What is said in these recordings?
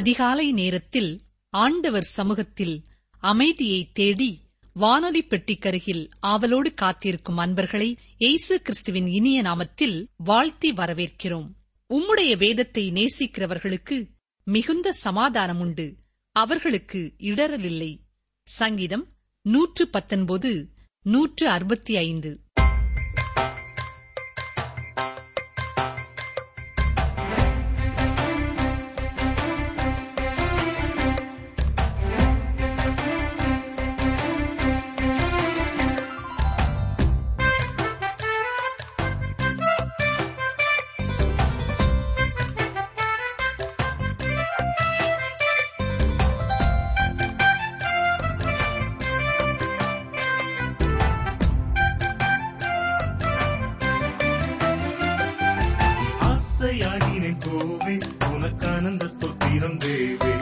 அதிகாலை நேரத்தில் ஆண்டவர் சமூகத்தில் அமைதியை தேடி வானொலி பெட்டிக்கருகில் ஆவலோடு காத்திருக்கும் அன்பர்களை எய்சு கிறிஸ்துவின் இனிய நாமத்தில் வாழ்த்தி வரவேற்கிறோம். உம்முடைய வேதத்தை நேசிக்கிறவர்களுக்கு மிகுந்த சமாதானம் உண்டு அவர்களுக்கு இடரலில்லை சங்கீதம் நூற்று பத்தொன்பது நூற்று அறுபத்தி ஐந்து. உனக்கானந்த ஸ்தோத்திரம் தேவே.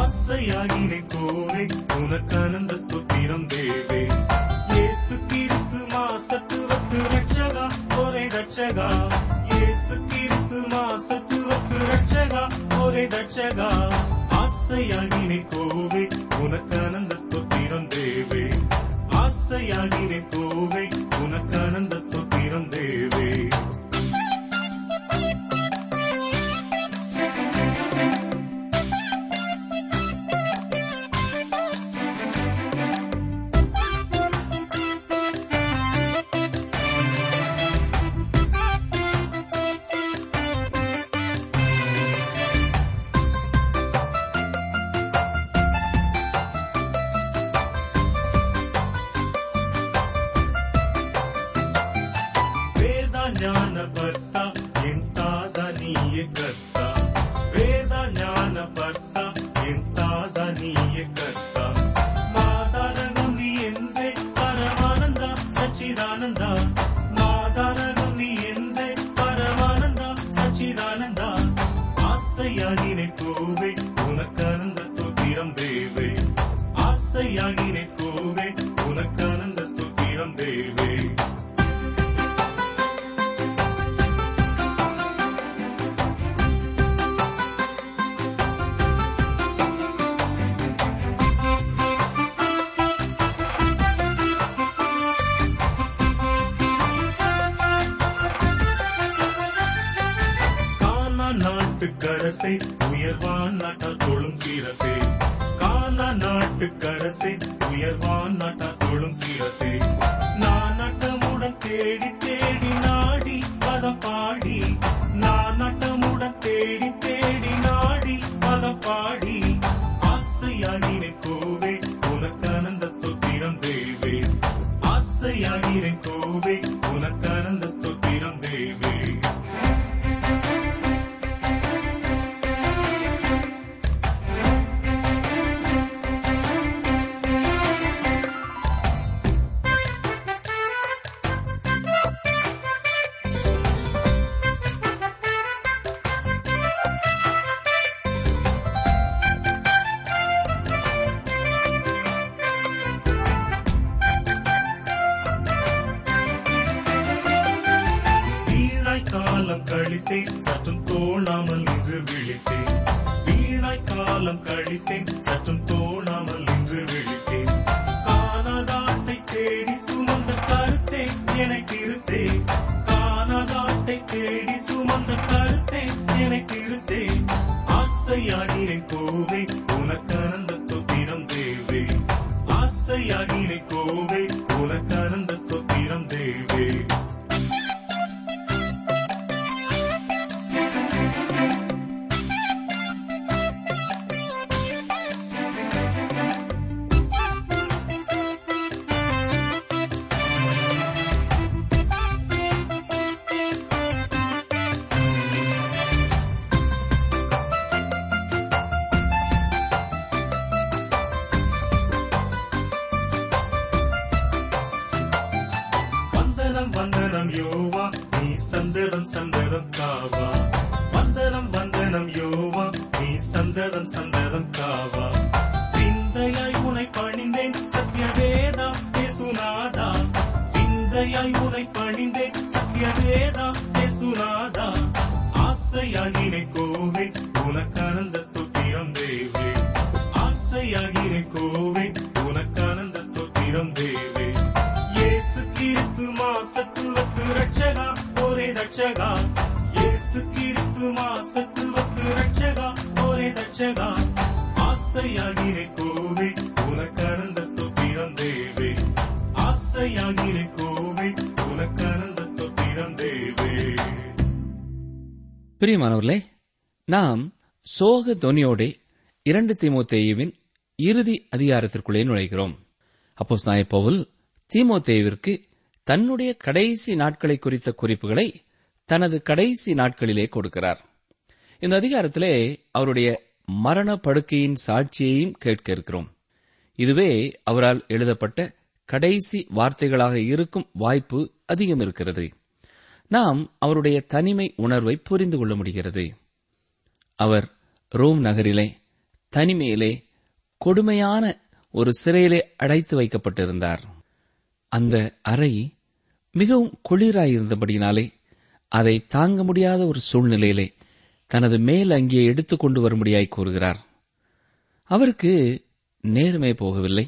ஆசையாகினை கோவே உனக்கானந்த ஸ்தோத்திரம் தேவே. இயேசு கிறிஸ்து மாசத்துவத்து ரட்சகா ஒரே ரட்சகா இயேசு கிறிஸ்து மாசத்துவத்து ரட்சகா ஒரே ரட்சகா ஆசையாகினை கோவே உனக்கானந்த ஸ்தோத்திரம் தேவே. ஆசையாகினை கோ ஞான பத்து நான் நட்டமுடன் தேடி தேடி நாடி பதம் பாடி. நான் நட்டமுடன் தேடி தேடி நாடி பதம் பாடி. சந்ததம் சந்ததம் காவா. விந்தையாய் உனை பணிந்தேன் சத்யவேதா பேசுநாதா விந்தையாய் உனை பணிந்தேன் சத்யவேதா பேசுநாதா ஆசையாய் நினைக்கோ பிரியமானவர்களே நாம் சோக தொனியோடு இரண்டு தீமோத்தேயுவின் இறுதி அதிகாரத்திற்குள்ளே நுழைகிறோம். அப்போ பவுல் தீமோத்தேயுவிற்கு தன்னுடைய கடைசி நாட்களை குறித்த குறிப்புகளை தனது கடைசி நாட்களிலே கொடுக்கிறார். இந்த அதிகாரத்திலே அவருடைய மரண படுக்கையின் சாட்சியையும் கேட்க இருக்கிறோம் இதுவே அவரால் எழுதப்பட்ட கடைசி வார்த்தைகளாக இருக்கும் வாய்ப்பு அதிகம் இருக்கிறது நாம் அவருடைய தனிமை உணர்வை புரிந்து கொள்ள முடிகிறது. அவர் ரோம் நகரிலே தனிமையிலே கொடுமையான ஒரு சிறையிலே அடைத்து வைக்கப்பட்டிருந்தார். அந்த அறை மிகவும் குளிராயிருந்தபடியினாலே அதை தாங்க முடியாத ஒரு சூழ்நிலையிலே தனது மேல் அங்கே எடுத்துக் கொண்டு வரும்படியாய் கூறுகிறார். அவருக்கு நேர்மை போகவில்லை.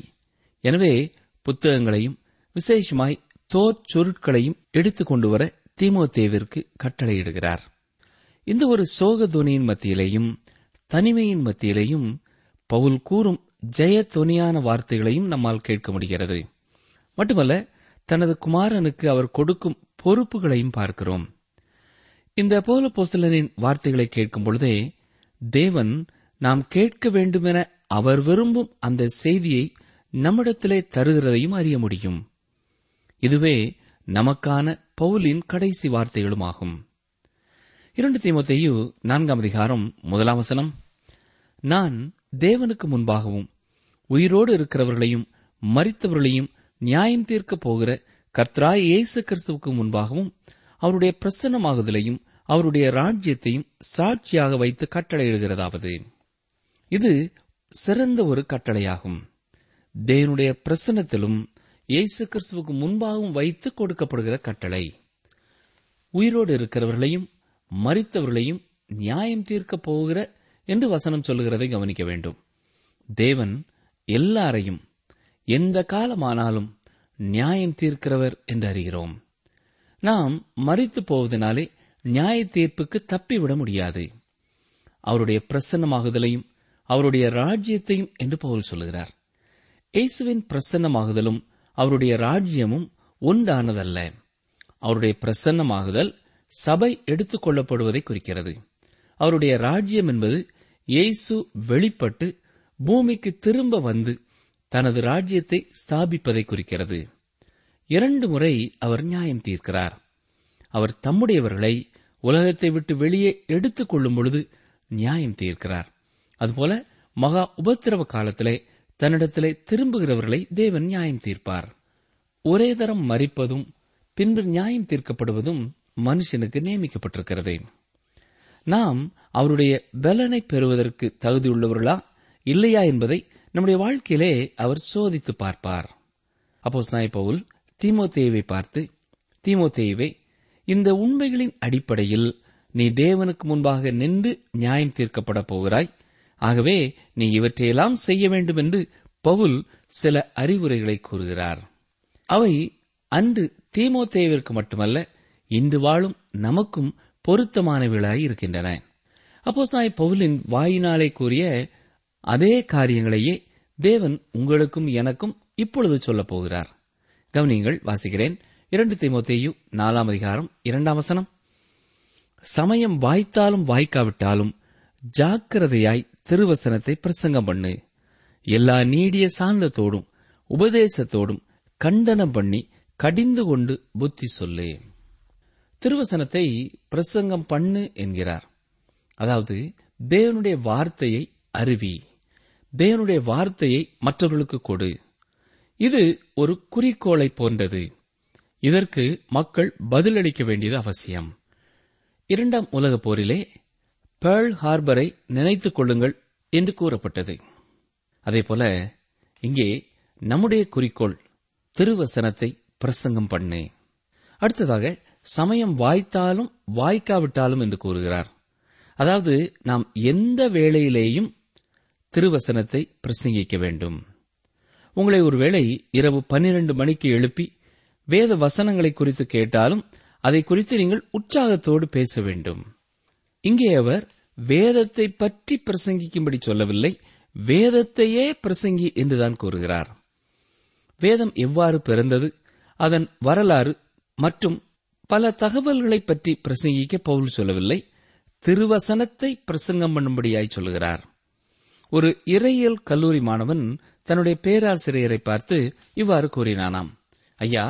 எனவே புத்தகங்களையும் விசேஷமாய் தோற் சுருட்களையும் எடுத்துக் கொண்டு வர தீமோத்தேவிற்கு கட்டளையிடுகிறார். இந்த ஒரு சோக துணியின் மத்தியிலேயும் தனிமையின் மத்தியிலேயும் பவுல் கூறும் ஜெய துணியான வார்த்தைகளையும் நம்மால் கேட்க முடிகிறது. மட்டுமல்ல தனது குமாரனுக்கு அவர் கொடுக்கும் பொறுப்புகளையும் பார்க்கிறோம். இந்த போல போசலனின் வார்த்தைகளை கேட்கும் பொழுதே தேவன் நாம் கேட்க வேண்டுமென அவர் விரும்பும் அந்த செய்தியை நம்மிடத்திலே தருகிறதையும் அறிய முடியும். இதுவே நமக்கான பவுலின் கடைசி வார்த்தைகளுமாகும். இரண்டு தீமத்தையு நான்காம் அதிகாரம் முதலாம் வசனம். நான் தேவனுக்கு முன்பாகவும் உயிரோடு இருக்கிறவர்களையும் மறித்தவர்களையும் நியாயம் தீர்க்கப் போகிற கர்த்தராய் இயேசு கிறிஸ்துவுக்கு முன்பாகவும் அவருடைய பிரசன்னமாகுதலையும் அவருடைய ராஜ்யத்தையும் சாட்சியாக வைத்து கட்டளையிடுகிறதாவது. இது சிறந்த ஒரு கட்டளையாகும். தேவனுடைய பிரசன்னத்திலும் இயேசு கிறிஸ்துவுக்கு முன்பாகவும் வைத்து கொடுக்கப்படுகிற கட்டளை. உயிரோடு இருக்கிறவர்களையும் மறித்தவர்களையும் நியாயம் தீர்க்கப் போகிற என்று வசனம் சொல்லுகிறதை கவனிக்க வேண்டும். தேவன் எல்லாரையும் எந்த காலமானாலும் நியாயம் தீர்க்கிறவர் என்று அறிகிறோம். நாம் மறித்து போவதனாலே நியாய தீர்ப்புக்கு தப்பிவிட முடியாது. அவருடைய பிரசன்னமாகுதலையும் அவருடைய ராஜ்யத்தையும் என்று பவுல் சொல்லுகிறார். இயேசுவின் பிரசன்னமாகுதலும் அவருடைய ராஜ்யமும் ஒன்றானதல்ல அவருடைய பிரசன்னமாகுதல் சபை எடுத்துக் கொள்ளப்படுவதை குறிக்கிறது. அவருடைய ராஜ்யம் என்பது இயேசு வெளிப்பட்டு பூமிக்கு திரும்ப வந்து தனது ராஜ்யத்தை ஸ்தாபிப்பதை குறிக்கிறது. இரண்டு முறை அவர் நியாயம் தீர்க்கிறார். அவர் தம்முடையவர்களை உலகத்தை விட்டு வெளியே எடுத்துக் கொள்ளும் பொழுது நியாயம் தீர்க்கிறார். அதுபோல மகா உபத்திரவ காலத்திலே தன்னிடத்திலே திரும்புகிறவர்களை தேவன் நியாயம் தீர்ப்பார். ஒரே தரம் மறிப்பதும் பின்பு நியாயம் தீர்க்கப்படுவதும் மனுஷனுக்கு நியமிக்கப்பட்டிருக்கிறது. நாம் அவருடைய பலனை பெறுவதற்கு தகுதியுள்ளவர்களா இல்லையா என்பதை நம்முடைய வாழ்க்கையிலே அவர் சோதித்து பார்ப்பார். அப்போ பவுல் தீமோத்தேயுவை பார்த்து தீமோத்தேயுவை இந்த உண்மைகளின் அடிப்படையில் நீ தேவனுக்கு முன்பாக நின்று நியாயம் தீர்க்கப்பட போகிறாய் ஆகவே நீ இவற்றையெல்லாம் செய்ய வேண்டும் என்று பவுல் சில அறிவுரைகளை கூறுகிறார். அவை அன்று தீமோத்தேவிற்கு மட்டுமல்ல இன்று வாழும் நமக்கும் பொருத்தமானவைகளாய் இருக்கின்றன. அப்போ சாய் பவுலின் வாயினாலே கூறிய அதே காரியங்களையே தேவன் உங்களுக்கும் எனக்கும் இப்பொழுது சொல்லப் போகிறார். கவனியங்கள் வாசிக்கிறேன். இரண்டு தீமோத்தேயு நாலாம் அதிகாரம் இரண்டாம் வசனம். சமயம் வாய்த்தாலும் வாய்க்காவிட்டாலும் ஜாக்கிரதையாய் திருவசனத்தை பிரசங்கம் பண்ணு. எல்லா நீடிய சாந்தத்தோடும் உபதேசத்தோடும் கண்டனம் பண்ணி கடிந்து கொண்டு புத்தி சொல்லு. திருவசனத்தை பிரசங்கம் பண்ணு என்கிறார். அதாவது தேவனுடைய வார்த்தையை அருவி. தேவனுடைய வார்த்தையை மற்றவர்களுக்கு கொடு. இது ஒரு குறிக்கோளை போன்றது. இதற்கு மக்கள் பதிலளிக்க வேண்டியது அவசியம். இரண்டாம் உலகப் போரிலே பேர்ல் ஹார்பரை நினைத்துக் கொள்ளுங்கள் என்று கூறப்பட்டது. அதேபோல இங்கே நம்முடைய குறிக்கோள் திருவசனத்தை பிரசங்கம் பண்ணே. அடுத்ததாக சமயம் வாய்த்தாலும் வாய்க்காவிட்டாலும் என்று கூறுகிறார். அதாவது நாம் எந்த வேளையிலேயும் திருவசனத்தை பிரசங்கிக்க வேண்டும். உங்களை ஒருவேளை இரவு பன்னிரண்டு மணிக்கு எழுப்பி வேத வசனங்களை குறித்து கேட்டாலும் அதை குறித்து நீங்கள் உற்சாகத்தோடு பேச வேண்டும். இங்கே அவர் வேதத்தை பற்றி பிரசங்கிக்கும்படி சொல்லவில்லை. வேதத்தையே பிரசங்கி என்றுதான் கூறுகிறார். வேதம் எவ்வாறு பிறந்தது? அதன் வரலாறு மற்றும் பல தகவல்களை பற்றி பிரசங்கிக்க பவுல் சொல்லவில்லை. திருவசனத்தை பிரசங்கம் பண்ணும்படியாய் சொல்கிறார் ஒரு இறையியல் கல்லூரி மாணவன் தன்னுடைய பேராசிரியரை பார்த்து இவ்வாறு கூறினானாம். ஐயா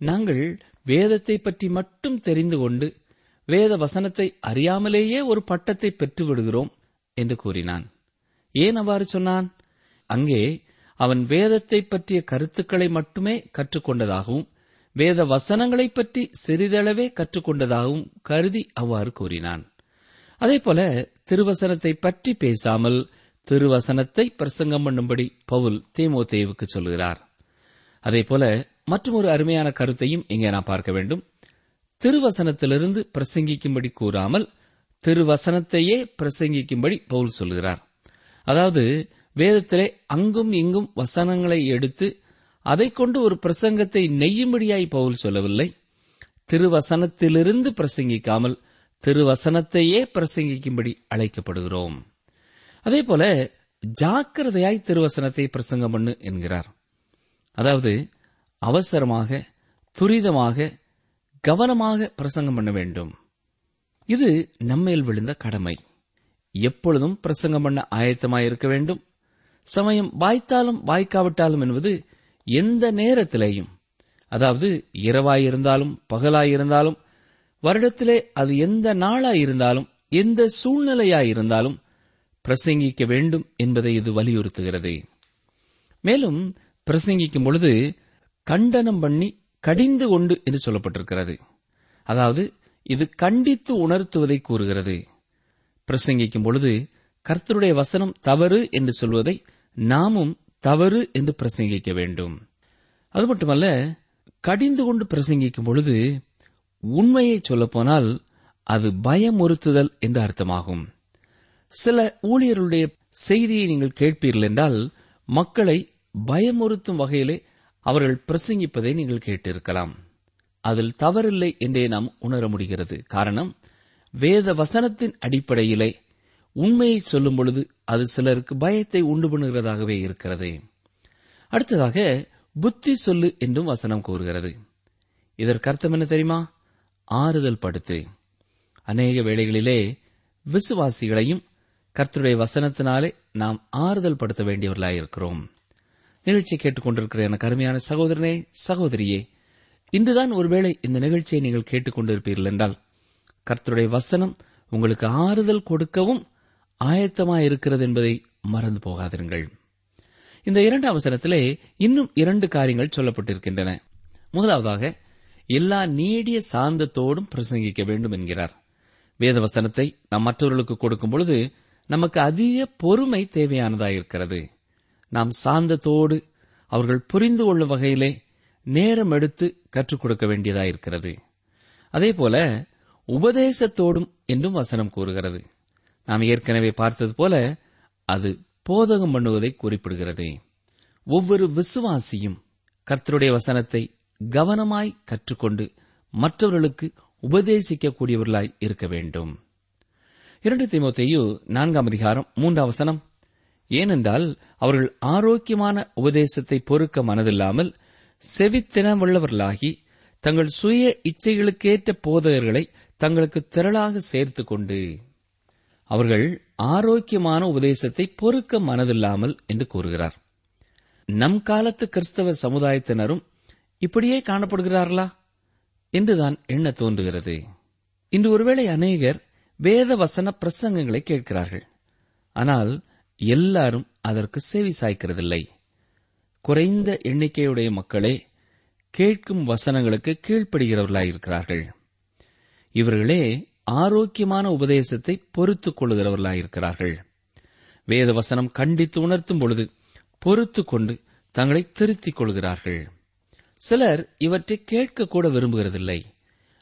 நாங்கள் வேதத்தை பற்றி மட்டும் தெரிந்து கொண்டு வேத வசனத்தை அறியாமலேயே ஒரு பட்டத்தை பெற்று விடுகிறோம் என்று கூறினான். ஏன் அவ்வாறு சொன்னான்? அங்கே அவன் வேதத்தை பற்றிய கருத்துக்களை மட்டுமே கற்றுக்கொண்டதாகவும் வேத வசனங்களைப் பற்றி சிறிதளவே கற்றுக்கொண்டதாகவும் கருதி அவ்வாறு கூறினான். அதேபோல திருவசனத்தை பற்றி பேசாமல் திருவசனத்தை பிரசங்கம் பண்ணும்படி பவுல் தீமோத்தேவுக்கு சொல்கிறார். அதேபோல மற்றொரு அருமையான கருத்தையும் இங்கே நாம் பார்க்க வேண்டும். திருவசனத்திலிருந்து பிரசங்கிக்கும்படி கூறாமல் திருவசனத்தையே பிரசங்கிக்கும்படி பவுல் சொல்கிறார். அதாவது வேதத்திலே அங்கும் இங்கும் வசனங்களை எடுத்து அதைக் கொண்டு ஒரு பிரசங்கத்தை நெய்யும்படியாய் பவுல் சொல்லவில்லை. திருவசனத்திலிருந்து பிரசங்கிக்காமல் திருவசனத்தையே பிரசங்கிக்கும்படி அழைக்கப்படுகிறோம். அதேபோல ஜாக்கிரதையாய் திருவசனத்தை பிரசங்கம் பண்ணு என்கிறார். அதாவது அவசரமாக துரிதமாக கவனமாக பிரசங்கம் பண்ண வேண்டும். இது நம்மேல் விழுந்த கடமை. எப்பொழுதும் பிரசங்கம் பண்ண ஆயத்தமாயிருக்க வேண்டும். சமயம் வாய்த்தாலும் வாய்க்காவிட்டாலும் என்பது எந்த நேரத்திலேயும் அதாவது இரவாயிருந்தாலும் பகலாயிருந்தாலும் வருடத்திலே அது எந்த நாளாயிருந்தாலும் எந்த சூழ்நிலையாயிருந்தாலும் பிரசங்கிக்க வேண்டும் என்பதை இது வலியுறுத்துகிறது. மேலும் பிரசங்கிக்கும் பொழுது கண்டனம் பண்ணி கடிந்து கொண்டு என்று சொல்லப்பட்டிருக்கிறது. அதாவது இது கண்டித்து உணர்த்துவதை கூறுகிறது. பிரசங்கிக்கும் பொழுது கர்த்தருடைய வசனம் தவறு என்று சொல்வதை நாமும் தவறு என்று பிரசங்கிக்க வேண்டும். அது மட்டுமல்ல கடிந்து கொண்டு பிரசங்கிக்கும் பொழுது உண்மையை சொல்லப்போனால் அது பயமுறுத்துதல் என்று அர்த்தமாகும். சில ஊழியர்களுடைய செய்தியை நீங்கள் கேட்பீர்கள் என்றால் மக்களை பயமுறுத்தும் வகையிலே அவர்கள் பிரசங்கிப்பதை நீங்கள் கேட்டிருக்கலாம். அதில் தவறில்லை என்றே நாம் உணர முடிகிறது. காரணம் வேத வசனத்தின் அடிப்படையிலே உண்மையை சொல்லும் பொழுது அது சிலருக்கு பயத்தை உண்டு பண்ணுகிறதாகவே இருக்கிறது. அடுத்ததாக புத்தி சொல்லு என்றும் வசனம் கூறுகிறது. இதற்கு அர்த்தம் என்ன தெரியுமா? ஆறுதல் படுத்து. அநேக வேளைகளிலே விசுவாசிகளையும் கர்த்தருடைய வசனத்தினாலே நாம் ஆறுதல் படுத்த வேண்டியவர்களாயிருக்கிறோம். நிகழ்ச்சி கேட்டுக்கொண்டிருக்கிற எனக்கு அருமையான சகோதரனே சகோதரியே இன்றுதான் ஒருவேளை இந்த நிகழ்ச்சியை நீங்கள் கேட்டுக்கொண்டிருப்பீர்கள் என்றால் கர்த்தருடைய வசனம் உங்களுக்கு ஆறுதல் கொடுக்கவும் ஆயத்தமாயிருக்கிறது என்பதை மறந்து போகாதிருங்கள். இந்த இரண்டு அவசரத்திலே இன்னும் இரண்டு காரியங்கள் சொல்லப்பட்டிருக்கின்றன. முதலாவதாக எல்லா நீடிய சாந்தத்தோடும் பிரசங்கிக்க வேண்டும் என்கிறார். வேத வசனத்தை நாம் மற்றவர்களுக்கு கொடுக்கும் பொழுது நமக்கு அதிக பொறுமை தேவையானதாயிருக்கிறது. நாம் சாந்தத்தோடு அவர்கள் புரிந்து கொள்ளும் வகையிலே நேரம் எடுத்து கற்றுக் கொடுக்க வேண்டியதாயிருக்கிறது. அதேபோல உபதேசத்தோடும் என்றும் வசனம் கூறுகிறது. நாம் ஏற்கனவே பார்த்தது போல அது போதகம் பண்ணுவதை குறிப்பிடுகிறது. ஒவ்வொரு விசுவாசியும் கர்த்தருடைய வசனத்தை கவனமாய் கற்றுக்கொண்டு மற்றவர்களுக்கு உபதேசிக்கக்கூடியவர்களாய் இருக்க வேண்டும். இரண்டு திமுத்தையு நான்காம் அதிகாரம் மூன்றாம் வசனம். ஏனென்றால் அவர்கள் ஆரோக்கியமான உபதேசத்தை பொறுக்க மனதில்லாமல் செவித்தினமுள்ளவர்களாகி தங்கள் சுய இச்சைகளுக்கேற்ற போதகர்களை தங்களுக்கு திரளாக சேர்த்துக் கொண்டு அவர்கள் ஆரோக்கியமான உபதேசத்தை பொறுக்க மனதில்லாமல் என்று கூறுகிறார். நம் காலத்து கிறிஸ்தவ சமுதாயத்தினரும் இப்படியே காணப்படுகிறார்களா? என்றுதான் எண்ண தோன்றுகிறது. இன்று ஒருவேளை அநேகர் வேத வசன பிரசங்கங்களை கேட்கிறார்கள். ஆனால் எல்லாரும் அதற்கு செவி சாய்க்கிறதில்லை. குறைந்த எண்ணிக்கையுடைய மக்களே கேட்கும் வசனங்களுக்கு கீழ்ப்படுகிறவர்களாயிருக்கிறார்கள். இவர்களே ஆரோக்கியமான உபதேசத்தை பொறுத்துக் கொள்ளுகிறவர்களாயிருக்கிறார்கள். வேத வசனம் கண்டித்து உணர்த்தும் பொழுது பொறுத்துக் கொண்டு தங்களை திருத்திக் கொள்கிறார்கள். சிலர் இவற்றை கேட்கக்கூட விரும்புகிறதில்லை.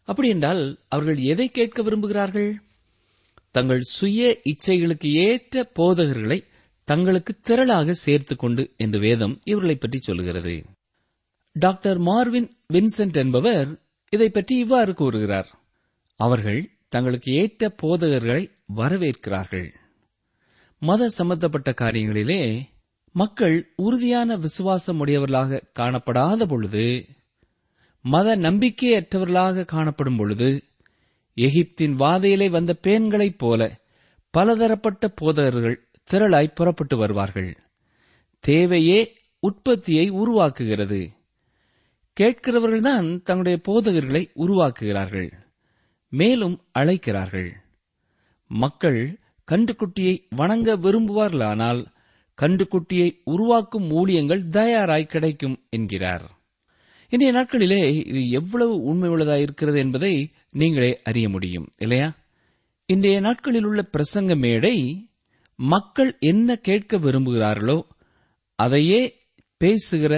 அப்படி என்றால் அவர்கள் எதை கேட்க விரும்புகிறார்கள்? தங்கள் சுய இச்சைகளுக்கு ஏற்ற போதகர்களை தங்களுக்கு திரளாக சேர்த்துக்கொண்டு என்று வேதம் இவர்களை பற்றி சொல்கிறது டாக்டர் மார்வின் வின்சென்ட் என்பவர் இதை பற்றி இவ்வாறு கூறுகிறார். அவர்கள் தங்களுக்கு ஏற்ற போதகர்களை வரவேற்கிறார்கள். மத சம்பந்தப்பட்ட காரியங்களிலே மக்கள் உறுதியான விசுவாசம் உடையவர்களாக காணப்படாத பொழுது மத நம்பிக்கையற்றவர்களாக காணப்படும் பொழுது எகிப்தின் வாதையிலே வந்த பேன்களைப் போல பலதரப்பட்ட போதகர்கள் திரளாய் புறப்பட்டு வருவார்கள். தேவையே உற்பத்தியை உருவாக்குகிறது. கேட்கிறவர்கள்தான் தங்களுடைய போதகர்களை உருவாக்குகிறார்கள். மேலும் அழைக்கிறார்கள். மக்கள் கண்டுக்குட்டியை வணங்க விரும்புவார்களானால் கண்டுக்குட்டியை உருவாக்கும் ஊழியங்கள் தயாராய் கிடைக்கும் என்கிறார். இன்றைய நாட்களிலே இது எவ்வளவு உண்மை உள்ளதாயிருக்கிறது என்பதை நீங்களே அறிய முடியும் இல்லையா? இன்றைய நாட்களில் உள்ள பிரசங்க மேடை மக்கள் என்ன கேட்க விரும்புகிறார்களோ அதையே பேசுகிற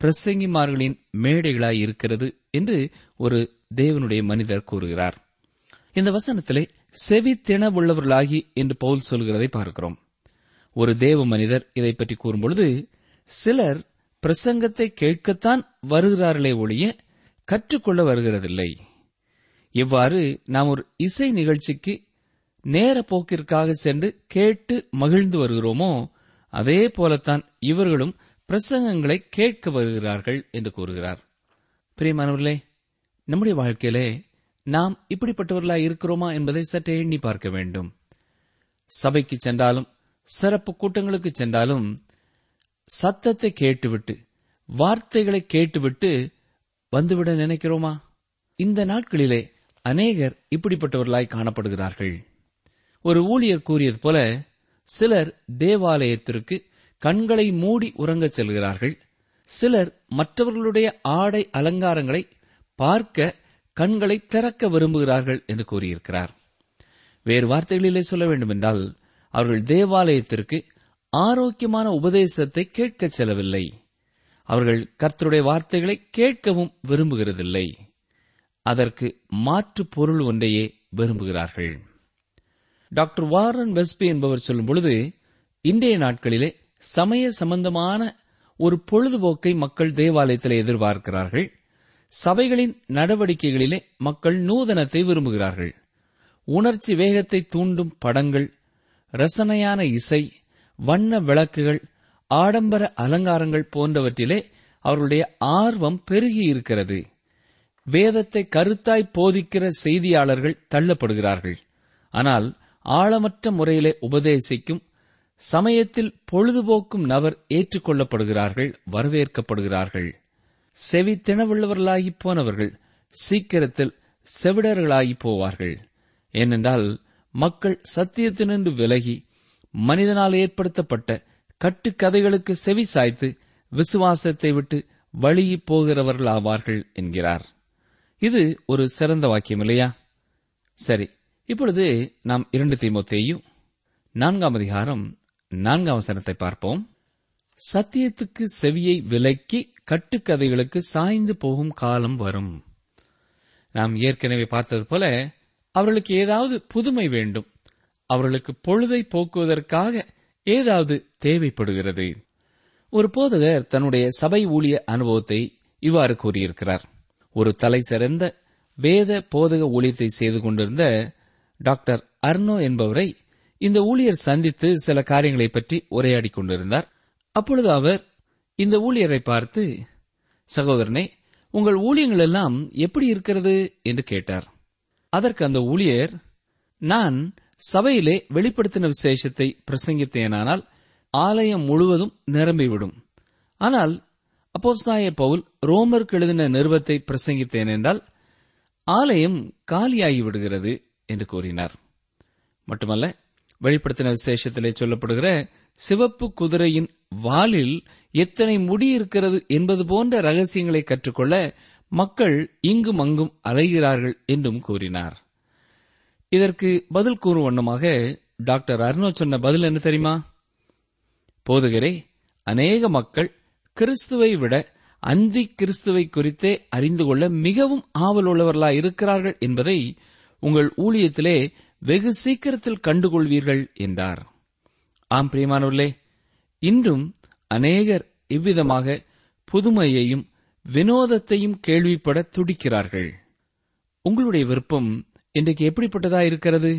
பிரசங்கிமார்களின் மேடைகளாய் இருக்கிறது என்று ஒரு தேவனுடைய மனிதர் கூறுகிறார். இந்த வசனத்திலே செவி திணவுள்ளவர்களாகி என்று பவுல் சொல்கிறதை பார்க்கிறோம். ஒரு தேவ மனிதர் இதை பற்றி கூறும்பொழுது சிலர் பிரசங்கத்தை கேட்கத்தான் வருகிறார்களே ஒழிய கற்றுக்கொள்ள வருகிறதில்லை. இவ்வாறு நாம் ஒரு இசை நிகழ்ச்சிக்கு நேர போக்கிற்காக சென்று கேட்டு மகிழ்ந்து வருகிறோமோ அதே போலத்தான் இவர்களும் பிரசங்கங்களை கேட்க வருகிறார்கள் என்று கூறுகிறார். பிரியமானவர்களே நம்முடைய வாழ்க்கையிலே நாம் இப்படிப்பட்டவர்களாய் இருக்கிறோமா என்பதை சற்றே எண்ணி பார்க்க வேண்டும். சபைக்கு சென்றாலும் சிறப்பு கூட்டங்களுக்கு சென்றாலும் சத்தத்தை கேட்டுவிட்டு வார்த்தைகளை கேட்டுவிட்டு வந்துவிட நினைக்கிறோமா? இந்த நாட்களிலே அநேகர் இப்படிப்பட்டவர்களாய் காணப்படுகிறார்கள். ஒரு ஊழியர் கூறியது போல சிலர் தேவாலயத்திற்கு கண்களை மூடி உறங்கச் செல்கிறார்கள். சிலர் மற்றவர்களுடைய ஆடை அலங்காரங்களை பார்க்க கண்களை திறக்க விரும்புகிறார்கள் என்று கூறியிருக்கிறார். வேறு வார்த்தைகளிலே சொல்ல வேண்டுமென்றால் அவர்கள் தேவாலயத்திற்கு ஆரோக்கியமான உபதேசத்தை கேட்கச் செல்லவில்லை. அவர்கள் கர்த்தருடைய வார்த்தைகளை கேட்கவும் விரும்புகிறதில்லை. அதற்கு மாற்று பொருள் ஒன்றையே விரும்புகிறார்கள். டாக்டர் வாரன் வெஸ்பி என்பவர் சொல்லும் பொழுது இன்றைய நாட்களிலே சமய சம்பந்தமான ஒரு பொழுதுபோக்கை மக்கள் தேவாலயத்தில் எதிர்பார்க்கிறார்கள். சபைகளின் நடவடிக்கைகளிலே மக்கள் நூதனத்தை விரும்புகிறார்கள். உணர்ச்சி வேகத்தை தூண்டும் படங்கள் ரசனையான இசை வண்ண விளக்குகள் ஆடம்பர அலங்காரங்கள் போன்றவற்றிலே அவர்களுடைய ஆர்வம் பெருகி இருக்கிறது. வேதத்தை கருத்தாய் போதிக்கிற செய்தியாளர்கள் தள்ளப்படுகிறார்கள். ஆனால் ஆழமற்ற முறையிலே உபதேசிக்கும் சமயத்தில் பொழுதுபோக்கும் நபர் ஏற்றுக்கொள்ளப்படுகிறார்கள் வரவேற்கப்படுகிறார்கள். செவி திணவுள்ளவர்களாகி போனவர்கள் சீக்கிரத்தில் செவிடர்களாகி போவார்கள். ஏனென்றால் மக்கள் சத்தியத்தினின்று விலகி மனிதனால் ஏற்படுத்தப்பட்ட கட்டுக்கதைகளுக்கு செவி சாய்த்து விசுவாசத்தை விட்டு வழியி போகிறவர்கள் ஆவார்கள் என்கிறார். இது ஒரு சிறந்த வாக்கியம் இல்லையா? சரி இப்பொழுது நாம் இரண்டு தீமோத்தேயும் நான்காம் அதிகாரம் நான்காம் வசனத்தை பார்ப்போம். சத்தியத்துக்கு செவியை விலக்கி கட்டுக்கதைகளுக்கு சாய்ந்து போகும் காலம் வரும். நாம் ஏற்கனவே பார்த்தது போல அவர்களுக்கு ஏதாவது புதுமை வேண்டும். அவர்களுக்கு பொழுதை போக்குவதற்காக ஏதாவது தேவைப்படுகிறது. ஒரு போதகர் தன்னுடைய சபை ஊழிய அனுபவத்தை இவ்வாறு கூறியிருக்கிறார். ஒரு தலை சிறந்த வேத போதக ஊழியத்தை செய்து கொண்டிருந்த டாக்டர் அர்னோ என்பவரை இந்த ஊழியர் சந்தித்து சில காரியங்களை பற்றி உரையாடி கொண்டிருந்தார். அப்பொழுது அவர் இந்த ஊழியரை பார்த்து சகோதரனே உங்கள் ஊழியங்கள் எல்லாம் எப்படி இருக்கிறது? என்று கேட்டார். அதற்கு அந்த ஊழியர் நான் சபையிலே வெளிப்படுத்தின விசேஷத்தை பிரசங்கித்தேனானால் ஆலயம் முழுவதும் நிரம்பிவிடும். ஆனால் அப்போஸ்தாய பவுல் ரோமருக்கு எழுதின நிருபத்தை பிரசங்கித்தேன் என்றால் ஆலயம் காலியாகி விடுகிறது என்று கூறினார். மட்டுமல்ல வெளிப்படுத்தின விசேஷத்திலே சொல்லப்படுகிற சிவப்பு குதிரையின் வாலில் எத்தனை முடி இருக்கிறது என்பது போன்ற ரகசியங்களை கற்றுக்கொள்ள மக்கள் இங்கும் அங்கும் அலைகிறார்கள் என்றும் கூறினார். இதற்கு பதில் கூறும் வண்ணமாக டாக்டர் அர்னோ சொன்ன பதில் என்ன தெரியுமா? போதுகிறே அநேக மக்கள் கிறிஸ்துவை விட அந்தி கிறிஸ்துவை குறித்தே அறிந்து கொள்ள மிகவும் ஆவல் உள்ளவர்களாய் இருக்கிறார்கள் என்பதை உங்கள் ஊழியத்திலே வெகு சீக்கிரத்தில் கண்டுகொள்வீர்கள் என்றார். ஆம் பிரியமானவர்களே இன்றும் அநேகர் இவ்விதமாக புதுமையையும் வினோதத்தையும் கேள்விப்பட துடிக்கிறார்கள். உங்களுடைய விருப்பம் இன்றைக்கு எப்படிப்பட்டதா இருக்கிறது?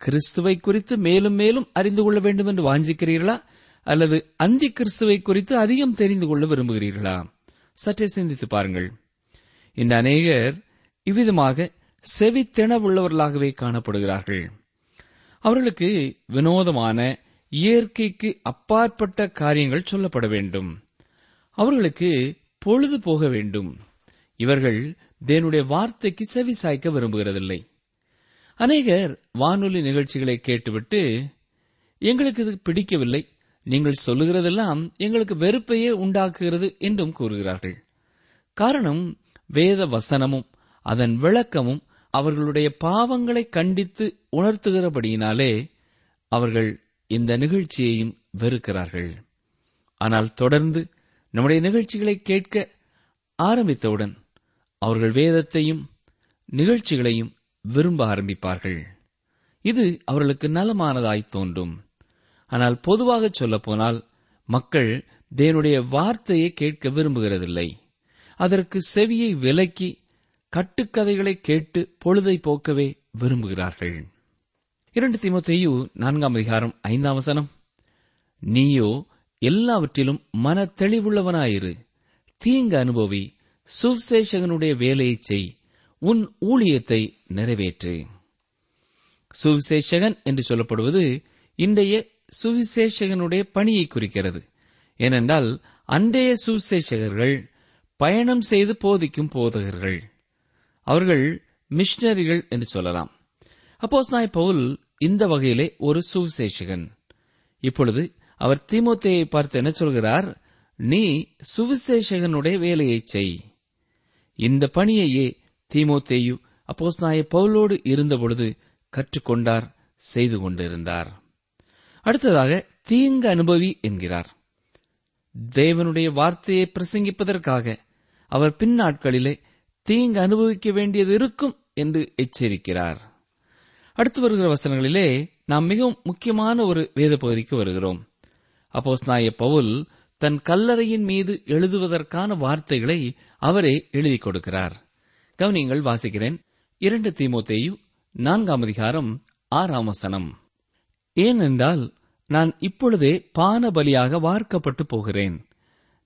கிறிஸ்துவை குறித்து மேலும் மேலும் அறிந்து கொள்ள வேண்டும் என்று வாஞ்சிக்கிறீர்களா? அல்லது அந்தி கிறிஸ்துவை குறித்து அதிகம் தெரிந்து கொள்ள விரும்புகிறீர்களா? சற்றே சிந்தித்து பாருங்கள். இந்த அநேகர் இவ்விதமாக செவித்திணவுள்ளவர்களாகவே காணப்படுகிறார்கள். அவர்களுக்கு வினோதமான இயற்கைக்கு அப்பாற்பட்ட காரியங்கள் சொல்லப்பட வேண்டும். அவர்களுக்கு பொழுது போக வேண்டும். இவர்கள் தேனுடைய வார்த்தைக்கு செவி சாய்க்க விரும்புகிறதில்லை. அநேகர் வானொலி நிகழ்ச்சிகளை கேட்டுவிட்டு எங்களுக்கு இது பிடிக்கவில்லை நீங்கள் சொல்லுகிறதெல்லாம் எங்களுக்கு வெறுப்பையே உண்டாக்குகிறது என்றும் கூறுகிறார்கள். காரணம் வேத வசனமும் அதன் விளக்கமும் அவர்களுடைய பாவங்களை கண்டித்து உணர்த்துகிறபடியினாலே அவர்கள் இந்த நிகழ்ச்சியையும் வெறுக்கிறார்கள். ஆனால் தொடர்ந்து நம்முடைய நிகழ்ச்சிகளை கேட்க ஆரம்பித்தவுடன் அவர்கள் வேதத்தையும் நிகழ்ச்சிகளையும் விரும்ப ஆரம்பிப்பார்கள். இது அவர்களுக்கு நலமானதாய் தோன்றும். ஆனால் பொதுவாக சொல்லப்போனால் மக்கள் தேவனுடைய வார்த்தையை கேட்க விரும்புகிறதில்லை. அதற்கு செவியை விலக்கி கட்டுக்கதைகளை கேட்டு பொழுதை போக்கவே விரும்புகிறார்கள். இரண்டு திமுத்தையு நான்காம் அதிகாரம் ஐந்தாம் வசனம். நீயோ எல்லாவற்றிலும் மன தெளிவுள்ளவனாயிரு தீங்கு அனுபவி சுவிசேஷகனுடைய வேலையைச் செய். உன் ஊழியத்தை நிறைவேற்று. சுவிசேஷகன் என்று சொல்லப்படுவது இன்றைய சுவிசேஷகனுடைய பணியை குறிக்கிறது. ஏனென்றால் அன்றைய சுவிசேஷகர்கள் பயணம் செய்து போதிக்கும் போதகர்கள். அவர்கள் மிஷனரிகள் என்று சொல்லலாம். அப்போஸ் நாய் பவுல் இந்த வகையிலே ஒரு சுவிசேஷகன். இப்பொழுது அவர் திமுத்தையை பார்த்து என்ன சொல்கிறார்? நீ சுவிசேஷகனுடைய வேலையை செய். இந்த பணியையே தீமோத்தேயு அப்போஸ் நாய பவுலோடு இருந்தபொழுது கற்றுக்கொண்டார் செய்து கொண்டிருந்தார். அடுத்ததாக தீங்கு அனுபவி என்கிறார். தேவனுடைய வார்த்தையை பிரசங்கிப்பதற்காக அவர் பின்னாட்களிலே தீங்கு அனுபவிக்க வேண்டியது இருக்கும் என்று எச்சரிக்கிறார். அடுத்து வருகிற வசனங்களிலே நாம் மிகவும் முக்கியமான ஒரு வேத பகுதிக்கு வருகிறோம். அப்போஸ் நாய பவுல் தன் கல்லறையின் மீது எழுதுவதற்கான வார்த்தைகளை அவரே எழுதி கொடுக்கிறார். கவனியங்கள் வாசிக்கிறேன். இரண்டு தீமோத்தேயு நான்காம் அதிகாரம் ஆறாம் வசனம். ஏனென்றால் நான் இப்பொழுதே பான பலியாக வார்க்கப்பட்டு போகிறேன்.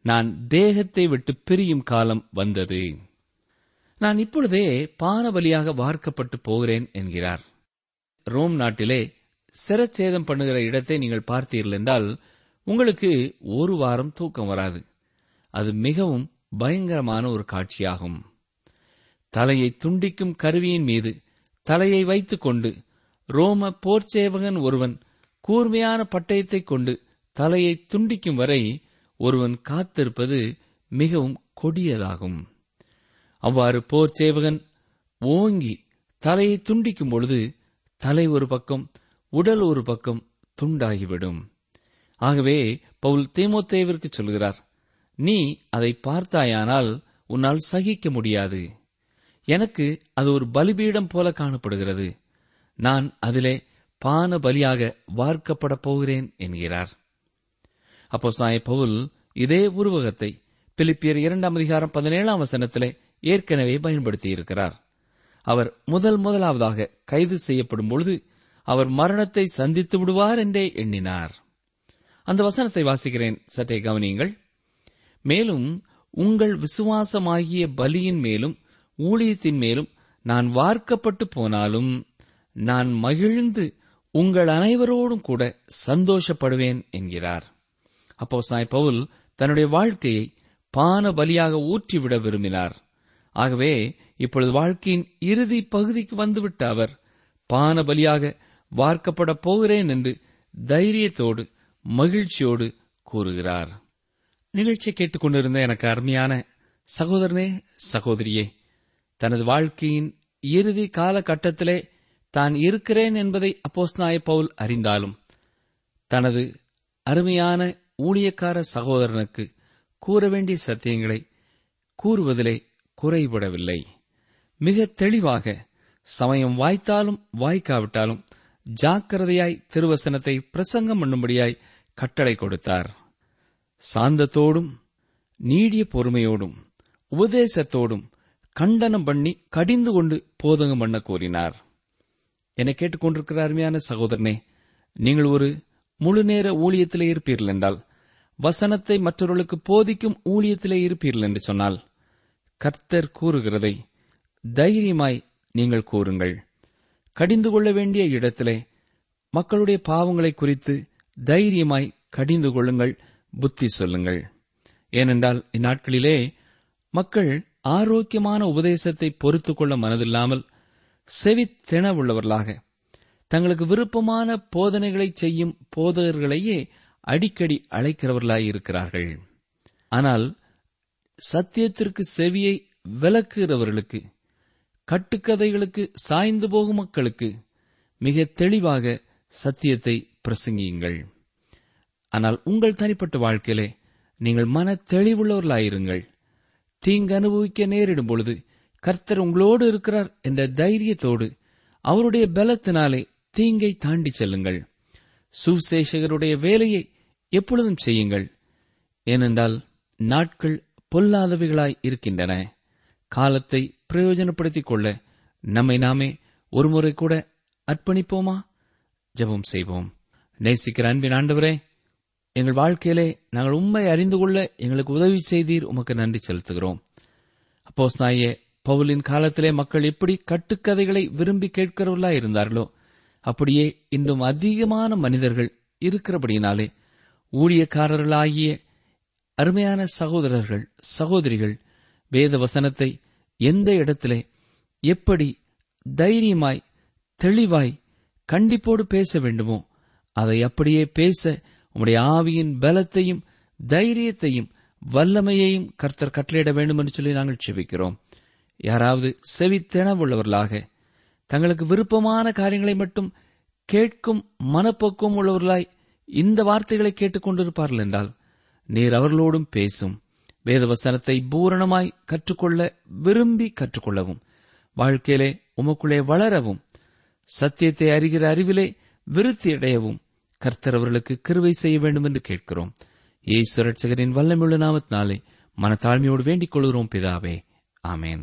நான் தேகத்தை விட்டு பிரியும் காலம் வந்தது. நான் இப்பொழுதே பானபலியாக வார்க்கப்பட்டு போகிறேன் என்கிறார். ரோம் நாட்டிலே சிரச்சேதம் பண்ணுகிற இடத்தை நீங்கள் பார்த்தீர்கள் என்றால் உங்களுக்கு ஒரு வாரம் தூக்கம் வராது. அது மிகவும் பயங்கரமான ஒரு காட்சியாகும். தலையை துண்டிக்கும் கருவியின் மீது தலையை வைத்துக் கொண்டு ரோம போர்ச்சேவகன் ஒருவன் கூர்மையான பட்டயத்தைக் கொண்டு தலையை துண்டிக்கும் வரை ஒருவன் காத்திருப்பது மிகவும் கொடியதாகும். அவ்வாறு போர் சேவகன் ஓங்கி தலையை துண்டிக்கும் பொழுது தலை ஒரு பக்கம் உடல் ஒரு பக்கம் துண்டாகிவிடும். ஆகவே பவுல் தேமோத்தேவிற்கு சொல்கிறார் நீ அதை பார்த்தாயானால் உன்னால் சகிக்க முடியாது. எனக்கு அது ஒரு பலிபீடம் போல காணப்படுகிறது. நான் அதிலே பான பலியாக வார்க்கப்படப் போகிறேன் என்கிறார். அப்போ சாய பவுல் இதே உருவகத்தை பிலிப்பியர் இரண்டாம் அதிகாரம் பதினேழாம் வசனத்திலே ஏற்கனவே பயன்படுத்தியிருக்கிறார். அவர் முதல் முதலாவதாக கைது செய்யப்படும் பொழுது அவர் மரணத்தை சந்தித்து விடுவார் என்றே எண்ணினார். அந்த வசனத்தை வாசிக்கிறேன் சற்றே கவனியுங்கள். மேலும் உங்கள் விசுவாசமாகிய பலியின் மேலும் ஊழியத்தின் மேலும் நான் வார்க்கப்பட்டு போனாலும் நான் மகிழ்ந்து உங்கள் அனைவரோடும் கூட சந்தோஷப்படுவேன் என்கிறார். அப்போ சாய் பவுல் தன்னுடைய வாழ்க்கையை பான பலியாக ஊற்றிவிட விரும்பினார். ஆகவே இப்பொழுது வாழ்க்கையின் இறுதி பகுதிக்கு வந்துவிட்ட அவர் பான பலியாக வார்க்கப்பட போகிறேன் என்று தைரியத்தோடு மகிழ்ச்சியோடு கூறுகிறார். நிகழ்ச்சியை கேட்டுக்கொண்டிருந்த எனக்கு அருமையான சகோதரனே சகோதரியே தனது வாழ்க்கையின் இறுதி காலகட்டத்திலே தான் இருக்கிறேன் என்பதை அப்போஸ்நாய பவுல் அறிந்தாலும் தனது அருமையான ஊழியக்கார சகோதரனுக்கு கூற வேண்டிய சத்தியங்களை கூறுவதிலே குறைபடவில்லை. மிக தெளிவாக சமயம் வாய்த்தாலும் வாய்க்காவிட்டாலும் ஜாக்கிரதையாய் திருவசனத்தை பிரசங்கம் பண்ணும்படியாய் கட்டளை கொடுத்தார். சாந்தத்தோடும் நீடிய பொறுமையோடும் உபதேசத்தோடும் கண்டனம் பண்ணி கடிந்து கொண்டு போதகம் பண்ண கோரினார். என்னை கேட்டுக்கொண்டிருக்கிற அருமையான சகோதரனே நீங்கள் ஒரு முழு நேர ஊழியத்திலே இருப்பீர்கள் என்றால் வசனத்தை மற்றவர்களுக்கு போதிக்கும் ஊழியத்திலே இருப்பீர்கள் என்று சொன்னால் கர்த்தர் கூறுகிறதை தைரியமாய் நீங்கள் கூறுங்கள். கடிந்து கொள்ள வேண்டிய இடத்திலே மக்களுடைய பாவங்களை குறித்து தைரியமாய் கடிந்து கொள்ளுங்கள் புத்தி சொல்லுங்கள். ஏனென்றால் இந்நாட்களிலே மக்கள் ஆரோக்கியமான உபதேசத்தை பொறுத்துக்கொள்ள மனதில்லாமல் மனதில்லாமல் செவித்திணவுள்ளவர்களாக. தங்களுக்கு விருப்பமான போதனைகளை செய்யும் போதகர்களையே அடிக்கடி அழைக்கிறவர்களாயிருக்கிறார்கள். ஆனால் சத்தியத்திற்கு செவியை விளக்குகிறவர்களுக்கு கட்டுக்கதைகளுக்கு சாய்ந்து போகும் மக்களுக்கு மிக தெளிவாக சத்தியத்தை பிரசங்கியுங்கள். ஆனால் உங்கள் தனிப்பட்ட வாழ்க்கையிலே நீங்கள் மன தெளிவுள்ளவர்களாயிருங்கள். தீங்கு அனுபவிக்க நேரிடும் பொழுது கர்த்தர் உங்களோடு இருக்கிறார் என்ற தைரியத்தோடு அவருடைய பலத்தினாலே தீங்கை தாண்டி செல்லுங்கள். சுசேஷகருடைய வேலையை எப்பொழுதும் செய்யுங்கள். ஏனென்றால் நாட்கள் பொல்லாதவைகளாய் இருக்கின்றன. காலத்தை பிரயோஜனப்படுத்திக் கொள்ள நம்மை நாமே ஒருமுறை கூட அர்ப்பணிப்போமா? ஜெபம் செய்வோம். நேசிக்கிற அன்பின் ஆண்டவரே எங்கள் வாழ்க்கையிலே நாங்கள் உண்மை அறிந்து கொள்ள எங்களுக்கு உதவி செய்தீர். உமக்கு நன்றி செலுத்துகிறோம். அப்போஸ் நாயே பவுலின் காலத்திலே மக்கள் எப்படி கட்டுக்கதைகளை விரும்பி கேட்கிறவர்களா இருந்தார்களோ அப்படியே இன்றும் அதிகமான மனிதர்கள் இருக்கிறபடியினாலே ஊழியக்காரர்களாகிய அருமையான சகோதரர்கள் சகோதரிகள் வேத வசனத்தை எந்த இடத்திலே எப்படி தைரியமாய் தெளிவாய் கண்டிப்போடு பேச வேண்டுமோ அதை அப்படியே பேச உம்முடைய ஆவியின் பலத்தையும் தைரியத்தையும் வல்லமையையும் கர்த்தர் கட்டளையிட வேண்டும் என்று சொல்லி நாங்கள் செபிக்கிறோம். யாராவது செவித்தெனவுள்ளவர்களாக தங்களுக்கு விருப்பமான காரியங்களை மட்டும் கேட்கும் மனப்போக்கம் உள்ளவர்களாய் இந்த வார்த்தைகளை கேட்டுக்கொண்டிருப்பார்கள் என்றால் நீர் அவர்களோடும் பேசும் வேதவசனத்தை பூரணமாய் கற்றுக்கொள்ள விரும்பி கற்றுக்கொள்ளவும் வாழ்க்கையிலே உமக்குள்ளே வளரவும் சத்தியத்தை அறிகிற அறிவிலே விருத்தியடையவும் கர்த்தர் அவர்களுக்கு கிருவை செய்ய வேண்டும் என்று கேட்கிறோம். இயேசு சுரட்சகரின் வல்லமுள்ள நாமத்தினாலே மனத்தாழ்மையோடு வேண்டிக் கொள்கிறோம் பிதாவே. ஆமேன்.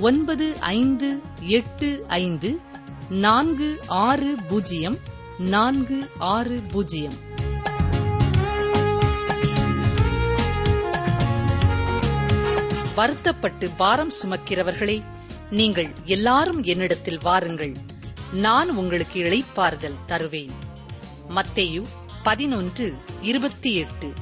ஒன்பது ஐந்து எட்டு ஐந்து நான்கு ஆறு பூஜ்ஜியம் நான்கு ஆறு பூஜ்ஜியம். வருத்தப்பட்டு பாரம் சுமக்கிறவர்களே நீங்கள் எல்லாரும் என்னிடத்தில் வாருங்கள். நான் உங்களுக்கு இளைப்பாறுதல் தருவேன். மத்தேயு பதினொன்று இருபத்தி எட்டு.